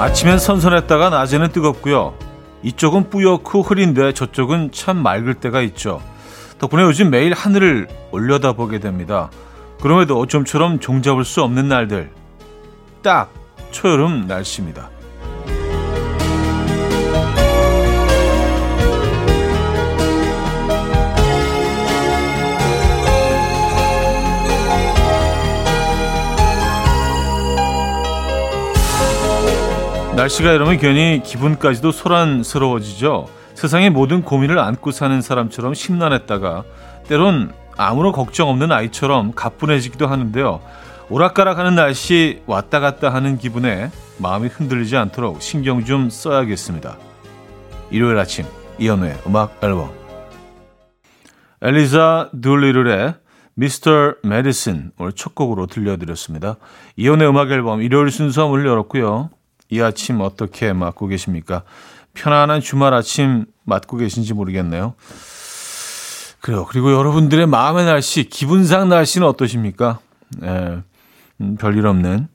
아침엔 선선했다가 낮에는 뜨겁고요. 이쪽은 뿌옇고 흐린데 저쪽은 참 맑을 때가 있죠. 덕분에 요즘 매일 하늘을 올려다보게 됩니다. 그럼에도 좀처럼 종잡을 수 없는 날들. 딱 초여름 날씨입니다. 날씨가 이러면 괜히 기분까지도 소란스러워지죠. 세상의 모든 고민을 안고 사는 사람처럼 심란했다가 때론 아무런 걱정 없는 아이처럼 가뿐해지기도 하는데요. 오락가락하는 날씨 왔다 갔다 하는 기분에 마음이 흔들리지 않도록 신경 좀 써야겠습니다. 일요일 아침 이연우의 음악 앨범 엘리자 둘리를의 미스터 메디슨 오늘 첫 곡으로 들려드렸습니다. 이연우의 음악 앨범 일요일 순서 문을 열었고요. 이 아침 어떻게 맞고 계십니까? 편안한 주말 아침 맞고 계신지 모르겠네요. 그래요. 그리고 여러분들의 마음의 날씨, 기분상 날씨는 어떠십니까? 예, 음, 별일 없는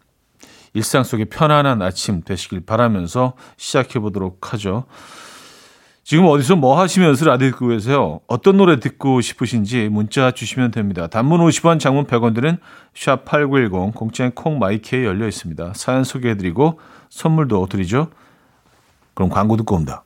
일상 속의 편안한 아침 되시길 바라면서 시작해 보도록 하죠. 지금 어디서 뭐 하시면서 라디오 듣고 계세요? 어떤 노래 듣고 싶으신지 문자 주시면 됩니다. 단문 50원, 장문 100원 들은 샵8910, 공짜인 콩마이케이 열려 있습니다. 사연 소개해드리고 선물도 드리죠. 그럼 광고 듣고 옵니다.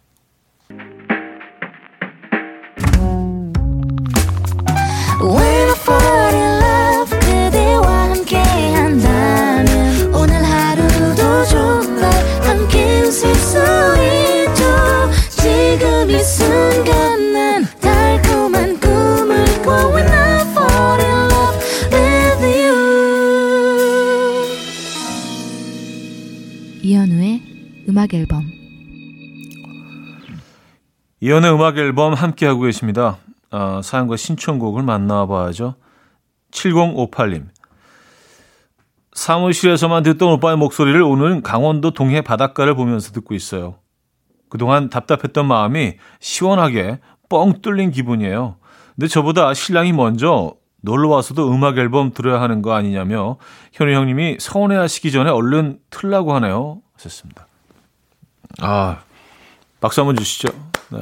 음악 앨범 이연의 음악 앨범 함께하고 계십니다. 어, 사연과 신청곡을 만나봐야죠. 7058님. 사무실에서만 듣던 오빠의 목소리를 오늘 강원도 동해 바닷가를 보면서 듣고 있어요. 그동안 답답했던 마음이 시원하게 뻥 뚫린 기분이에요. 근데 저보다 신랑이 먼저 놀러 와서도 음악 앨범 들어야 하는 거 아니냐며 현우 형님이 서운해 하시기 전에 얼른 틀라고 하네요. 하셨습니다. 아, 박수 한번 주시죠. 네.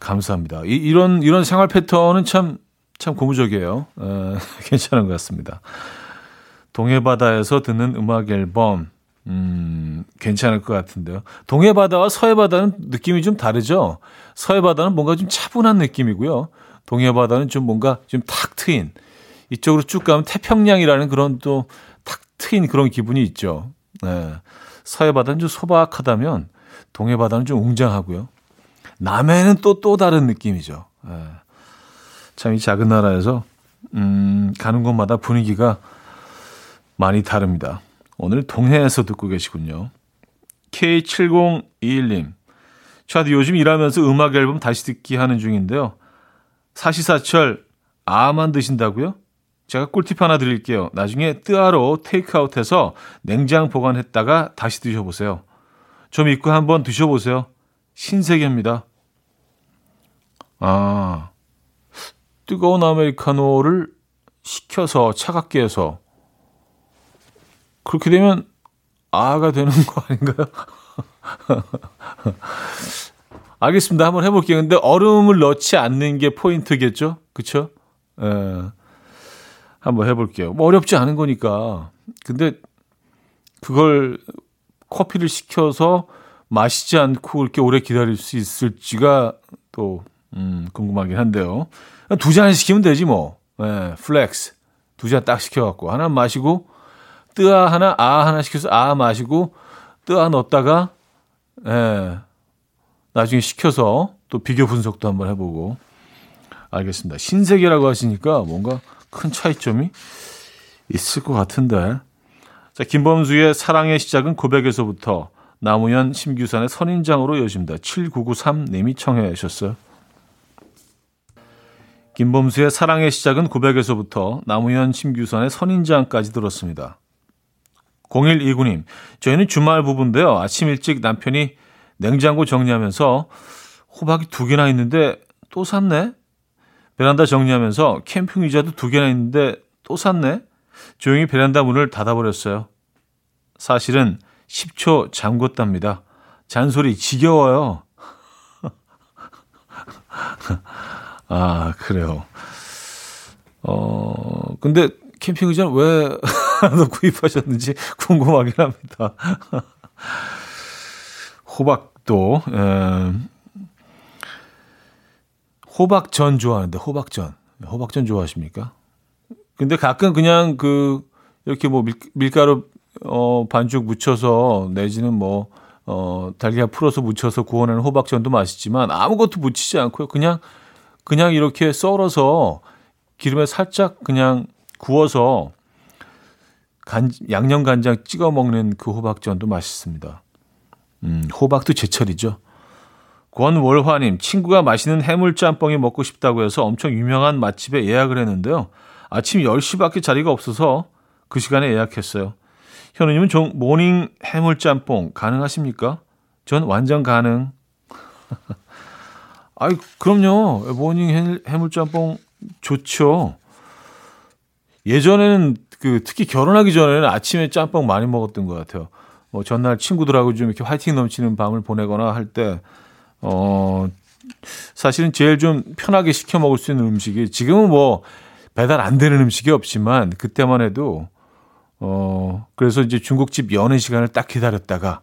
감사합니다. 이, 이런, 이런 생활 패턴은 참, 참 고무적이에요. 어, 괜찮은 것 같습니다. 동해바다에서 듣는 음악 앨범, 음, 괜찮을 것 같은데요. 동해바다와 서해바다는 느낌이 좀 다르죠? 서해바다는 뭔가 좀 차분한 느낌이고요. 동해바다는 좀 뭔가 좀 탁 트인, 이쪽으로 쭉 가면 태평양이라는 그런 또 탁 트인 그런 기분이 있죠. 네. 서해 바다는 좀 소박하다면 동해 바다는 좀 웅장하고요. 남해는 또또 다른 느낌이죠. 예. 참이 작은 나라에서 음, 가는 곳마다 분위기가 많이 다릅니다. 오늘 동해에서 듣고 계시군요. K7021님. 저도 요즘 일하면서 음악 앨범 다시 듣기 하는 중인데요. 사시사철 아만 드신다고요? 제가 꿀팁 하나 드릴게요. 나중에 뜨아로 테이크아웃해서 냉장 보관했다가 다시 드셔보세요. 좀 입고 한번 드셔보세요. 신세계입니다. 아, 뜨거운 아메리카노를 식혀서 차갑게 해서 그렇게 되면 아아가 되는 거 아닌가요? 알겠습니다. 한번 해볼게요. 근데 얼음을 넣지 않는 게 포인트겠죠? 그쵸? 예. 한번 해볼게요. 뭐 어렵지 않은 거니까. 근데 그걸 커피를 시켜서 마시지 않고 이렇게 오래 기다릴 수 있을지가 또 음, 궁금하긴 한데요. 두 잔 시키면 되지 뭐. 네, flex 두 잔 딱 시켜갖고 하나 마시고 뜨아 하나 아 하나 시켜서 아 마시고 뜨아 넣었다가 예, 나중에 시켜서 또 비교 분석도 한번 해보고 알겠습니다. 신세계라고 하시니까 뭔가 큰 차이점이 있을 것 같은데. 자, 김범수의 사랑의 시작은 고백에서부터 나무현 심규산의 선인장으로 여집니다. 7993님이 청해 주셨어요. 김범수의 사랑의 시작은 고백에서부터 나무현 심규산의 선인장까지 들었습니다. 0129님, 저희는 주말 부부인데요. 아침 일찍 남편이 냉장고 정리하면서 호박이 두 개나 있는데 또 샀네? 베란다 정리하면서 캠핑 의자도 두 개나 있는데 또 샀네. 조용히 베란다 문을 닫아버렸어요. 사실은 10초 잠궜답니다. 잔소리 지겨워요. 아, 그래요. 어, 근데 캠핑 의자는 왜 구입하셨는지 궁금하긴 합니다. 호박도, 에, 예. 호박전 좋아하는데, 호박전. 호박전 좋아하십니까? 근데 가끔 그냥 그, 이렇게 뭐 밀, 밀가루, 어, 반죽 묻혀서 내지는 뭐, 어, 달걀 풀어서 묻혀서 구워내는 호박전도 맛있지만 아무것도 묻히지 않고요. 그냥, 그냥 이렇게 썰어서 기름에 살짝 그냥 구워서 간, 양념 간장 찍어 먹는 그 호박전도 맛있습니다. 음, 호박도 제철이죠. 권월화님, 친구가 맛있는 해물짬뽕이 먹고 싶다고 해서 엄청 유명한 맛집에 예약을 했는데요. 아침 10시밖에 자리가 없어서 그 시간에 예약했어요. 현우님은 종 morning 해물짬뽕 가능하십니까? 전 완전 가능. 아이, 그럼요. morning 해물짬뽕 좋죠. 예전에는 그 특히 결혼하기 전에는 아침에 짬뽕 많이 먹었던 것 같아요. 뭐 전날 친구들하고 좀 이렇게 화이팅 넘치는 밤을 보내거나 할 때, 어, 사실은 제일 좀 편하게 시켜 먹을 수 있는 음식이 지금은 뭐 배달 안 되는 음식이 없지만 그때만 해도 어, 그래서 이제 중국집 여는 시간을 딱 기다렸다가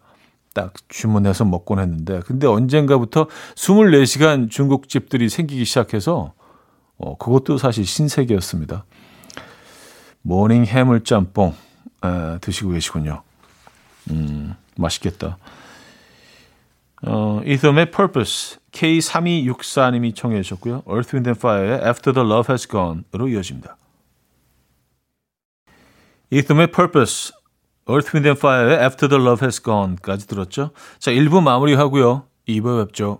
딱 주문해서 먹곤 했는데 근데 언젠가부터 24시간 중국집들이 생기기 시작해서 어, 그것도 사실 신세계였습니다. 모닝 해물짬뽕 에, 드시고 계시군요. 음, 맛있겠다. 어, 이듬의 Purpose K3264님이 청해 주셨고요. Earth, Wind and Fire의 After the Love Has Gone으로 이어집니다. 이듬의 Purpose Earth, Wind and Fire의 After the Love Has Gone까지 들었죠. 자, 1부 마무리하고요. 2부에 뵙죠.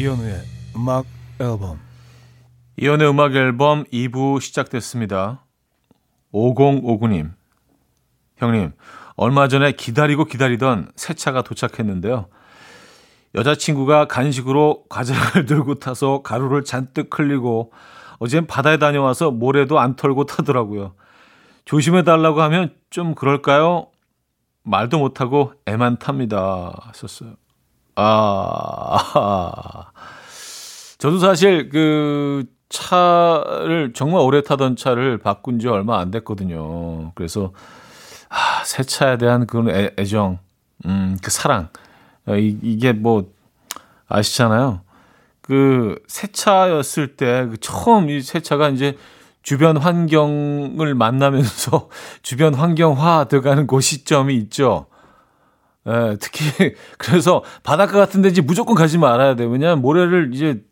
이현우의 음악 앨범 이현우의 음악 앨범 2부 시작됐습니다. 5059님 형님 얼마 전에 기다리고 기다리던 새 차가 도착했는데요. 여자친구가 간식으로 과자를 들고 타서 가루를 잔뜩 흘리고 어젠 바다에 다녀와서 모래도 안 털고 타더라고요. 조심해 달라고 하면 좀 그럴까요? 말도 못하고 애만 탑니다. 썼어요. 아, 저도 사실 그 차를 정말 오래 타던 차를 바꾼 지 얼마 안 됐거든요. 그래서 아, 새 차에 대한 그런 애, 애정, 음, 그 사랑. 어, 이, 이게 뭐 아시잖아요. 그 새 차였을 때 그 처음 이 새 차가 이제 주변 환경을 만나면서 주변 환경화 돼가는 그 시점이 있죠. 예, 특히 그래서 바닷가 같은 데 이제 무조건 가지 말아야 돼요. 왜냐하면 모래를 이제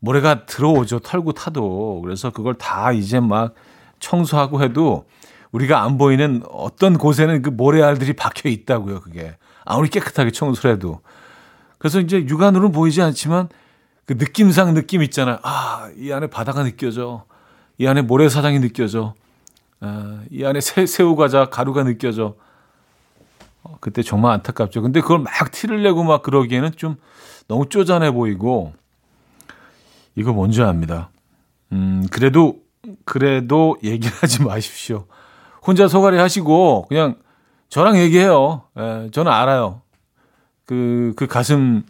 모래가 들어오죠. 털고 타도. 그래서 그걸 다 이제 막 청소하고 해도 우리가 안 보이는 어떤 곳에는 그 모래알들이 박혀 있다고요. 그게 아무리 깨끗하게 청소를 해도. 그래서 이제 육안으로는 보이지 않지만 그 느낌상 느낌 있잖아요. 아, 이 안에 바다가 느껴져. 이 안에 모래사장이 느껴져. 아, 이 안에 새, 새우 과자 가루가 느껴져. 어, 그때 정말 안타깝죠. 근데 그걸 막 티를 내고 막 그러기에는 좀 너무 쪼잔해 보이고 이거 뭔지 압니다. 음, 그래도 그래도 얘기하지 마십시오. 혼자 소가리 하시고 그냥 저랑 얘기해요. 예, 저는 알아요. 그, 그 가슴,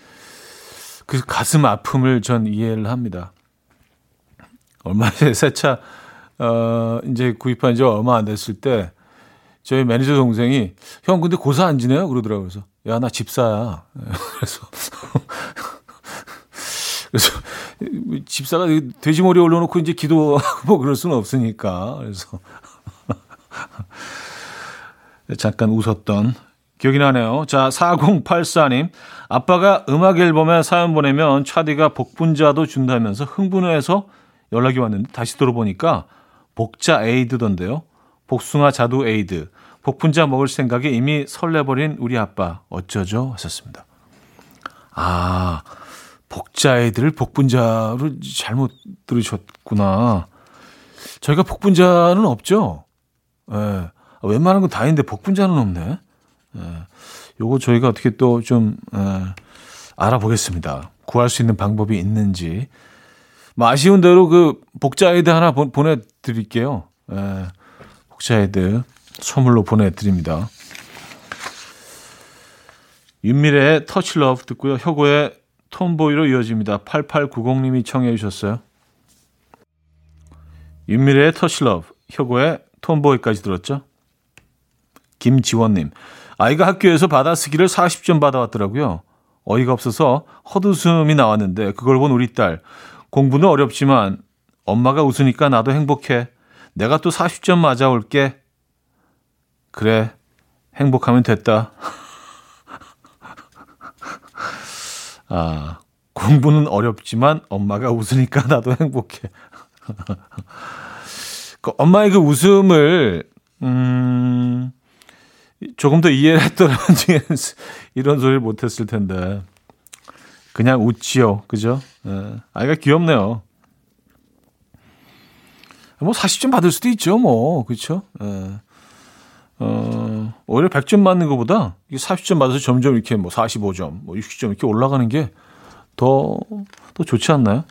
그 가슴 아픔을 전 이해를 합니다. 얼마 전에 새 차, 어, 이제 구입한 지 얼마 안 됐을 때, 저희 매니저 동생이 형 근데 고사 안 지내요? 그러더라고요. 그래서 야 나 집사야. 그래서 그래서 집사가 돼지머리 올려놓고 이제 기도하고 뭐 그럴 수는 없으니까 그래서 잠깐 웃었던 기억이 나네요. 자, 4084님. 아빠가 음악 앨범에 사연 보내면 차디가 복분자도 준다면서 흥분해서 연락이 왔는데 다시 들어보니까 복자 에이드던데요. 복숭아 자두 에이드. 복분자 먹을 생각에 이미 설레버린 우리 아빠 어쩌죠? 하셨습니다. 아, 복자애들 복분자로 잘못 들으셨구나. 저희가 복분자는 없죠? 예. 웬만한 건 다인데 복분자는 없네. 예. 요거 저희가 어떻게 또 좀, 예, 알아보겠습니다. 구할 수 있는 방법이 있는지. 뭐 아쉬운 대로 그 복자애들 하나 보, 보내드릴게요. 예. 복자애들 선물로 보내드립니다. 윤미래의 터치러브 듣고요. 혁오의 톰보이로 이어집니다. 8890님이 청해 주셨어요. 윤미래의 터치러브, 혁오의 톰보이까지 들었죠. 김지원님, 아이가 학교에서 받아쓰기를 40점 받아왔더라고요. 어이가 없어서 헛웃음이 나왔는데 그걸 본 우리 딸. 공부는 어렵지만 엄마가 웃으니까 나도 행복해. 내가 또 40점 맞아올게. 그래, 행복하면 됐다. 아, 공부는 어렵지만 엄마가 웃으니까 나도 행복해. 그 엄마의 그 웃음을, 음, 조금 더 이해를 했더라면 이런 소리를 못했을 텐데. 그냥 웃지요. 그죠? 예. 아이가 귀엽네요. 뭐 40점 받을 수도 있죠. 뭐. 그렇죠? 예. 어, 오히려 100점 맞는 것보다 40점 맞아서 점점 이렇게 뭐 45점, 뭐 60점 이렇게 올라가는 게 더, 더 좋지 않나요?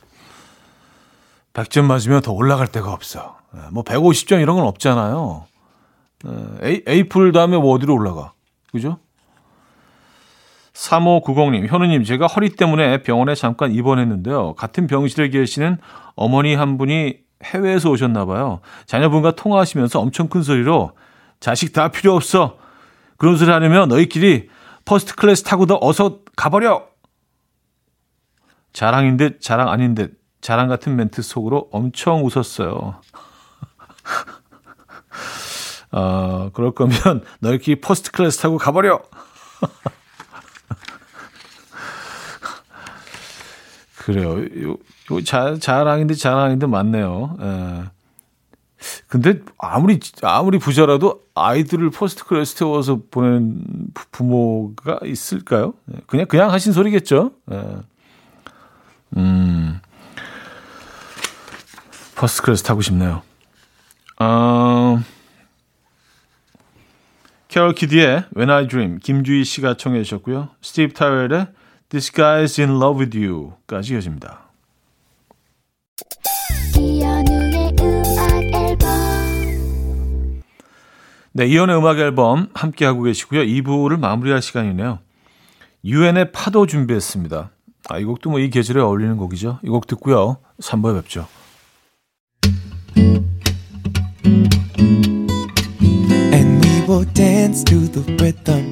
100점 맞으면 더 올라갈 데가 없어. 예, 뭐 150점 이런 건 없잖아요. A, A플 다음에 뭐 어디로 올라가? 그죠? 3590님, 현우님, 제가 허리 때문에 병원에 잠깐 입원했는데요. 같은 병실에 계시는 어머니 한 분이 해외에서 오셨나 봐요. 자녀분과 통화하시면서 엄청 큰 소리로 자식 다 필요 없어. 그런 소리 하려면 너희끼리 first class 타고 더 어서 가버려. 자랑인 듯 자랑 아닌 듯 자랑 같은 멘트 속으로 엄청 웃었어요. 어, 그럴 거면 너희끼리 first class 타고 가버려. 그래요. 요, 요 자, 자랑인데 자랑인데 맞네요. 에. 예. 근데 아무리 아무리 부자라도 아이들을 first class 태워서 보내는 부모가 있을까요? 예, 그냥 그냥 하신 소리겠죠. 예. 음, first class 타고 싶네요. 어, 캐럴 키드의 When I Dream 김주희 씨가 청해 주셨고요. 스티브 타이렐의 This Guy's in Love with You까지 이어집니다. 네, 이연의 음악 앨범 함께 하고 계시고요. 2부를 마무리할 시간이네요. 유엔의 파도 준비했습니다. 아, 이 곡도 뭐 이 계절에 어울리는 곡이죠. 이 곡 듣고요. 3부에 뵙죠. And we will dance to the rhythm.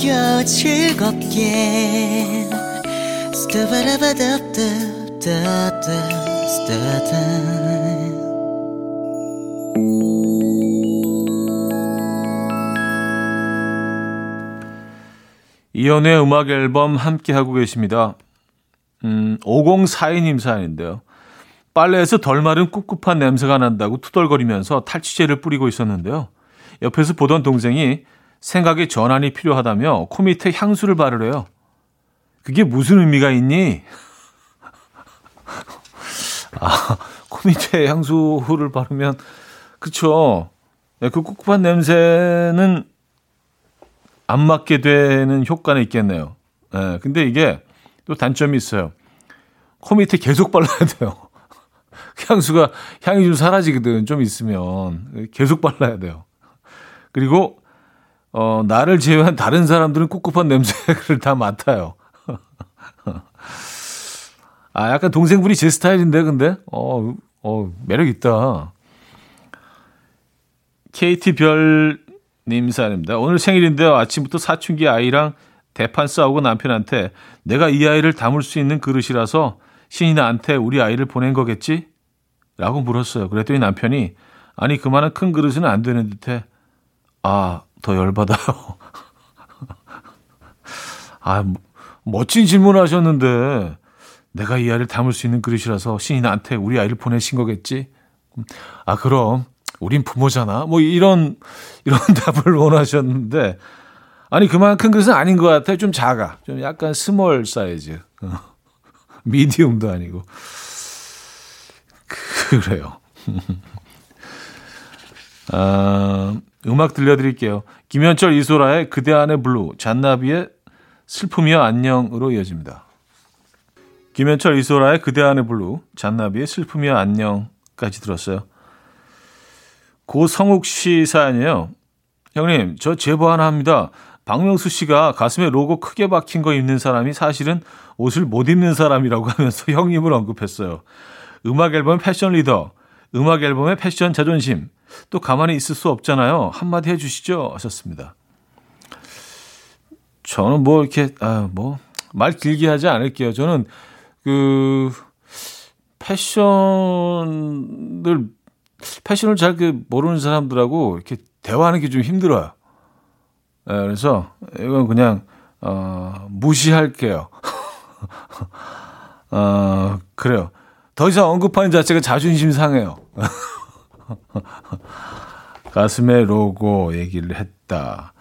들어봐요 즐겁게 이연의 음악 앨범 함께 하고 계십니다. 음, 5042님 사연인데요. 빨래에서 덜 마른 꿉꿉한 냄새가 난다고 투덜거리면서 탈취제를 뿌리고 있었는데요. 옆에서 보던 동생이 생각에 전환이 필요하다며 코 밑에 향수를 바르래요. 그게 무슨 의미가 있니? 아, 코 밑에 향수를 바르면, 그쵸. 네, 그 꿉꿉한 냄새는 안 맡게 되는 효과는 있겠네요. 네, 근데 이게 또 단점이 있어요. 코 밑에 계속 발라야 돼요. 향수가 향이 좀 사라지거든. 좀 있으면 계속 발라야 돼요. 그리고 어 나를 제외한 다른 사람들은 꿉꿉한 냄새를 다 맡아요. 아 약간 동생분이 제 스타일인데 근데 어, 어 매력 있다. KT 별님 사연입니다. 오늘 생일인데요. 아침부터 사춘기 아이랑 대판 싸우고 남편한테 내가 이 아이를 담을 수 있는 그릇이라서 신이 나한테 우리 아이를 보낸 거겠지? 라고 물었어요. 그랬더니 남편이 아니 그만한 큰 그릇은 안 되는 듯해. 아, 더 열받아요. 아, 멋진 질문 을 하셨는데 내가 이 아이를 담을 수 있는 그릇이라서 신이 나한테 우리 아이를 보내신 거겠지? 아, 그럼 우린 부모잖아. 뭐 이런 이런 답을 원하셨는데 아니 그만큼 그릇은 아닌 것 같아. 좀 작아. 좀 약간 small 사이즈. medium도 아니고. 그래요. 아, 음악 들려드릴게요. 김현철 이소라의 그대 안의 블루, 잔나비의 슬픔이여 안녕으로 이어집니다. 김현철 이소라의 그대 안의 블루, 잔나비의 슬픔이여 안녕까지 들었어요. 고성욱 씨 사연이에요. 형님, 저 제보 하나 합니다. 박명수 씨가 가슴에 로고 크게 박힌 거 입는 사람이 사실은 옷을 못 입는 사람이라고 하면서 형님을 언급했어요. 음악 앨범 패션 리더, 음악 앨범의 패션 자존심, 또 가만히 있을 수 없잖아요. 한마디 해주시죠. 하셨습니다. 저는 뭐 이렇게, 아, 뭐, 말 길게 하지 않을게요. 저는 그, 패션을, 패션을 잘 그 모르는 사람들하고 이렇게 대화하는 게 좀 힘들어요. 네, 그래서 이건 그냥, 어, 무시할게요. 어, 그래요. 더 이상 언급하는 자체가 자존심 상해요. 가슴에 로고 얘기를 했다.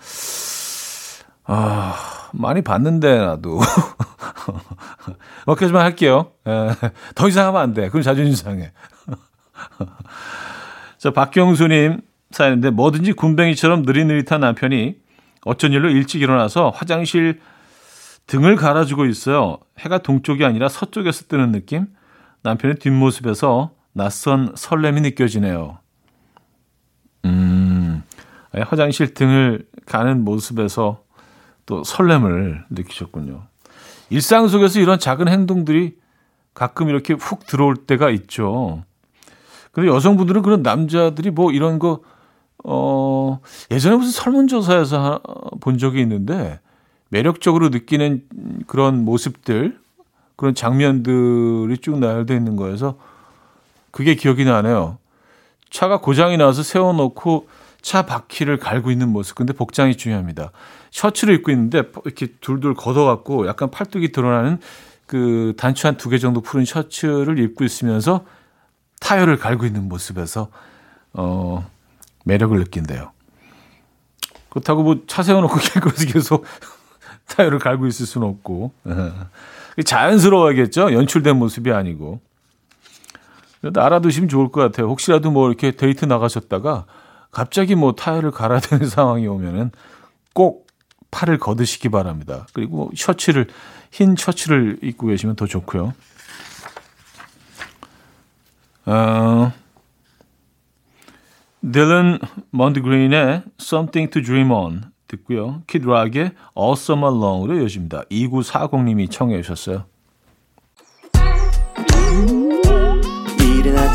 아, 많이 봤는데, 나도. 여기까지만 할게요. 에, 더 이상 하면 안 돼. 그럼 자존심 상해. 자, 박경수님 사연인데, 뭐든지 군뱅이처럼 느릿느릿한 남편이 어쩐 일로 일찍 일어나서 화장실 등을 갈아주고 있어요. 해가 동쪽이 아니라 서쪽에서 뜨는 느낌? 남편의 뒷모습에서 낯선 설렘이 느껴지네요. 음, 화장실 등을 가는 모습에서 또 설렘을 느끼셨군요. 일상 속에서 이런 작은 행동들이 가끔 이렇게 훅 들어올 때가 있죠. 근데 여성분들은 그런 남자들이 뭐 이런 거, 어, 예전에 무슨 설문조사에서 본 적이 있는데 매력적으로 느끼는 그런 모습들, 그런 장면들이 쭉 나열되어 있는 거여서 그게 기억이 나네요. 차가 고장이 나서 세워놓고 차 바퀴를 갈고 있는 모습. 근데 복장이 중요합니다. 셔츠를 입고 있는데 이렇게 둘둘 걷어갖고 약간 팔뚝이 드러나는 그 단추 한 두 개 정도 푸른 셔츠를 입고 있으면서 타이어를 갈고 있는 모습에서 어 매력을 느낀대요. 그렇다고 뭐 차 세워놓고 계속 타이어를 갈고 있을 수는 없고 자연스러워야겠죠. 연출된 모습이 아니고. 알아두시면 좋을 것 같아요. 혹시라도 뭐 이렇게 데이트 나가셨다가 갑자기 뭐 타이어를 갈아야 되는 상황이 오면은 꼭 팔을 걷으시기 바랍니다. 그리고 셔츠를 흰 셔츠를 입고 계시면 더 좋고요. 어, 딜런 먼드그린의 Something to Dream On 듣고요. 키드락의 All Summer Long으로 이어집니다. 2940님이 청해 주셨어요.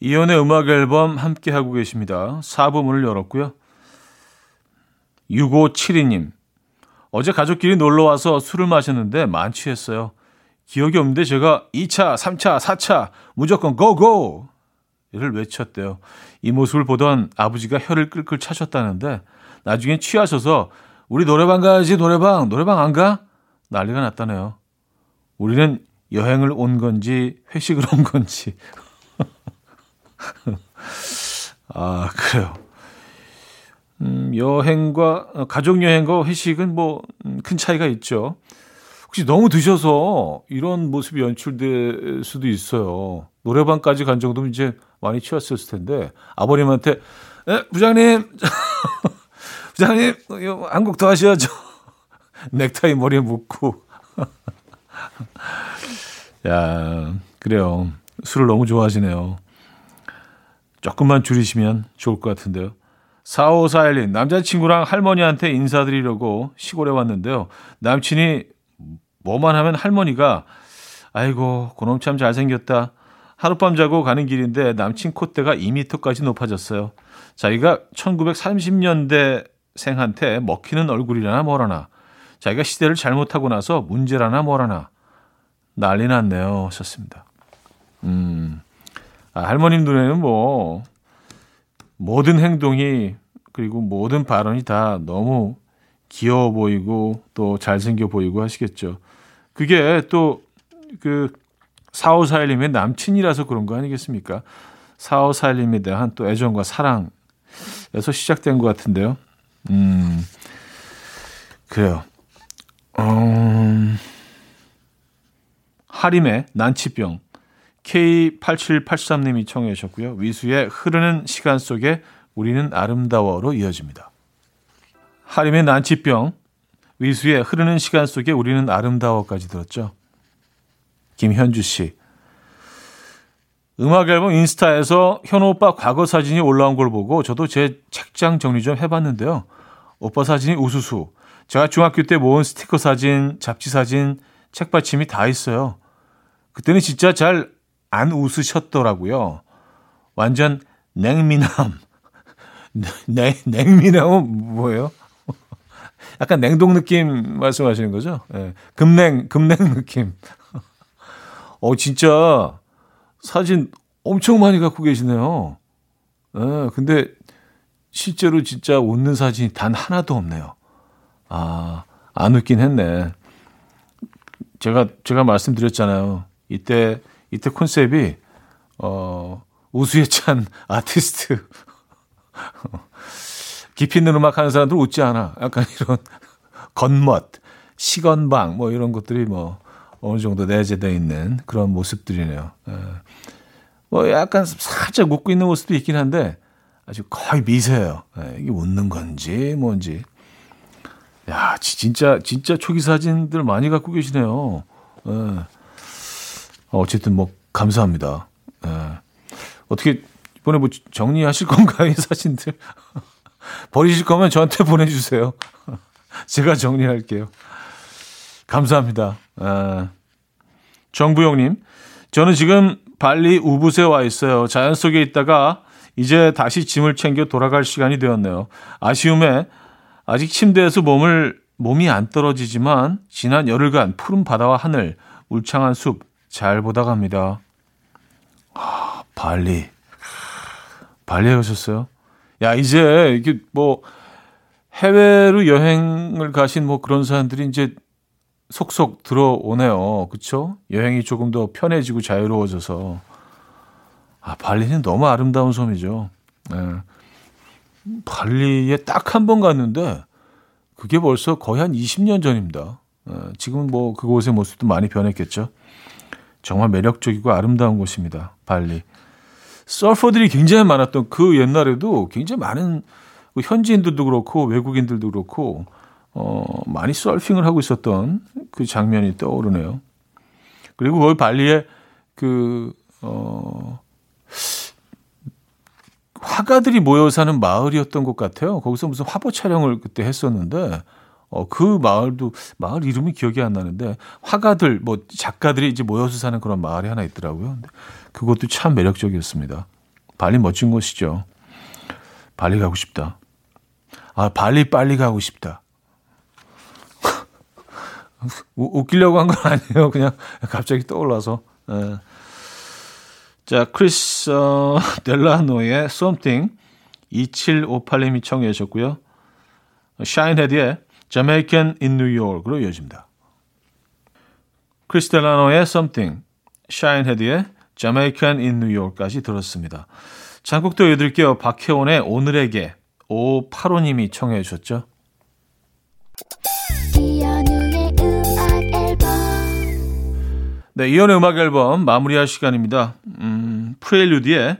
이연의 음악 앨범 함께 하고 계십니다. 4부 문을 열었고요. 6572님. 어제 가족끼리 놀러 와서 술을 마셨는데 만취했어요. 기억이 없는데 제가 2차, 3차, 4차 무조건 고고! 를 외쳤대요. 이 모습을 보던 아버지가 혀를 끌끌 차셨다는데 나중에 취하셔서 우리 노래방 가야지 노래방 노래방 안 가? 난리가 났다네요. 우리는 여행을 온 건지 회식을 온 건지 아, 그래요. 음, 여행과, 어, 가족 여행과 회식은 뭐, 음, 큰 차이가 있죠. 혹시 너무 드셔서 이런 모습이 연출될 수도 있어요. 노래방까지 간 정도면 이제 많이 취했을 텐데, 아버님한테, 에, 부장님, 부장님, 한국 더 하셔야죠. 넥타이 머리에 묶고. 야, 그래요. 술을 너무 좋아하시네요. 조금만 줄이시면 좋을 것 같은데요. 4541님, 남자친구랑 할머니한테 인사드리려고 시골에 왔는데요. 남친이 뭐만 하면 할머니가, 아이고, 그놈 참 잘생겼다. 하룻밤 자고 가는 길인데 남친 콧대가 2미터까지 높아졌어요. 자기가 1930년대 생한테 먹히는 얼굴이라나 뭐라나. 자기가 시대를 잘못하고 나서 문제라나 뭐라나. 난리 났네요. 하셨습니다. 음, 아, 할머님 눈에는 뭐 모든 행동이 그리고 모든 발언이 다 너무 귀여워 보이고 또 잘생겨 보이고 하시겠죠. 그게 또그 사오사일님의 남친이라서 그런 거 아니겠습니까? 사오사일님에 대한 또 애정과 사랑에서 시작된 것 같은데요. 음, 그래요. 음, 하림의 난치병. K8783님이 청해 주셨고요. 위수의 흐르는 시간 속에 우리는 아름다워로 이어집니다. 하림의 난치병, 위수의 흐르는 시간 속에 우리는 아름다워까지 들었죠. 김현주 씨. 음악 앨범 인스타에서 현우 오빠 과거 사진이 올라온 걸 보고 저도 제 책장 정리 좀 해봤는데요. 오빠 사진이 우수수. 제가 중학교 때 모은 스티커 사진, 잡지 사진, 책받침이 다 있어요. 그때는 진짜 잘 안 웃으셨더라고요. 완전 냉미남. 냉, 냉미남은 뭐예요? 약간 냉동 느낌 말씀하시는 거죠? 예. 금냉, 금냉 느낌. 어, 진짜 사진 엄청 많이 갖고 계시네요. 예, 근데 실제로 진짜 웃는 사진이 단 하나도 없네요. 아, 안 웃긴 했네. 제가, 제가 말씀드렸잖아요. 이때 이때 컨셉이 어 우수에 찬 아티스트 깊이 있는 음악 하는 사람들 웃지 않아. 약간 이런 겉멋, 시건방 뭐 이런 것들이 뭐 어느 정도 내재되어 있는 그런 모습들이네요. 예. 뭐 약간 살짝 웃고 있는 모습도 있긴 한데 아주 거의 미세해요. 예, 이게 웃는 건지 뭔지. 야, 진짜 진짜 초기 사진들 많이 갖고 계시네요. 예. 어쨌든 뭐 감사합니다. 예. 어떻게 이번에 뭐 정리하실 건가요, 이 사진들? 버리실 거면 저한테 보내주세요. 제가 정리할게요. 감사합니다. 예. 정부영님, 저는 지금 발리 우붓에 와 있어요. 자연 속에 있다가 이제 다시 짐을 챙겨 돌아갈 시간이 되었네요. 아쉬움에 아직 침대에서 몸을 몸이 안 떨어지지만 지난 열흘간 푸른 바다와 하늘, 울창한 숲, 잘 보다 갑니다. 아, 발리. 발리에 가셨어요? 야, 이제 이게 뭐 해외로 여행을 가신 뭐 그런 사람들이 이제 속속 들어오네요. 그쵸? 여행이 조금 더 편해지고 자유로워져서. 아, 발리는 너무 아름다운 섬이죠. 네. 발리에 딱 한 번 갔는데, 그게 벌써 거의 한 20년 전입니다. 네, 지금은 뭐 그곳의 모습도 많이 변했겠죠. 정말 매력적이고 아름다운 곳입니다. 발리. 서퍼들이 굉장히 많았던 그 옛날에도 굉장히 많은 그 현지인들도 그렇고 외국인들도 그렇고 어, 많이 서핑을 하고 있었던 그 장면이 떠오르네요. 그리고 거기 발리에 그, 어, 화가들이 모여 사는 마을이었던 것 같아요. 거기서 무슨 화보 촬영을 그때 했었는데, 어, 그 마을도, 마을 이름이 기억이 안 나는데, 화가들, 뭐, 작가들이 이제 모여서 사는 그런 마을이 하나 있더라고요. 그것도 참 매력적이었습니다. 발리 멋진 곳이죠. 발리 가고 싶다. 아, 발리 빨리 가고 싶다. 웃기려고 한 건 아니에요. 그냥 갑자기 떠올라서. 예. 자, 크리스 어, 델라노의 Something 2758님이 청해 주셨고요. 샤인헤드의 Jamaican in New York으로 이어집니다. 크리스 델라노의 Something, 샤인헤드의 Jamaican in New York까지 들었습니다. 신청곡도 읽을게요. 박혜원의 오늘에게 585님이 청해 주셨죠. 네, 이연의 음악 앨범 마무리할 시간입니다. 음, 프레일류디의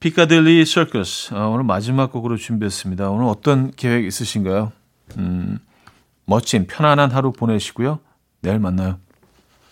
피카델리 서커스 어, 오늘 마지막 곡으로 준비했습니다. 오늘 어떤 계획 있으신가요? 음, 멋진 편안한 하루 보내시고요. 내일 만나요.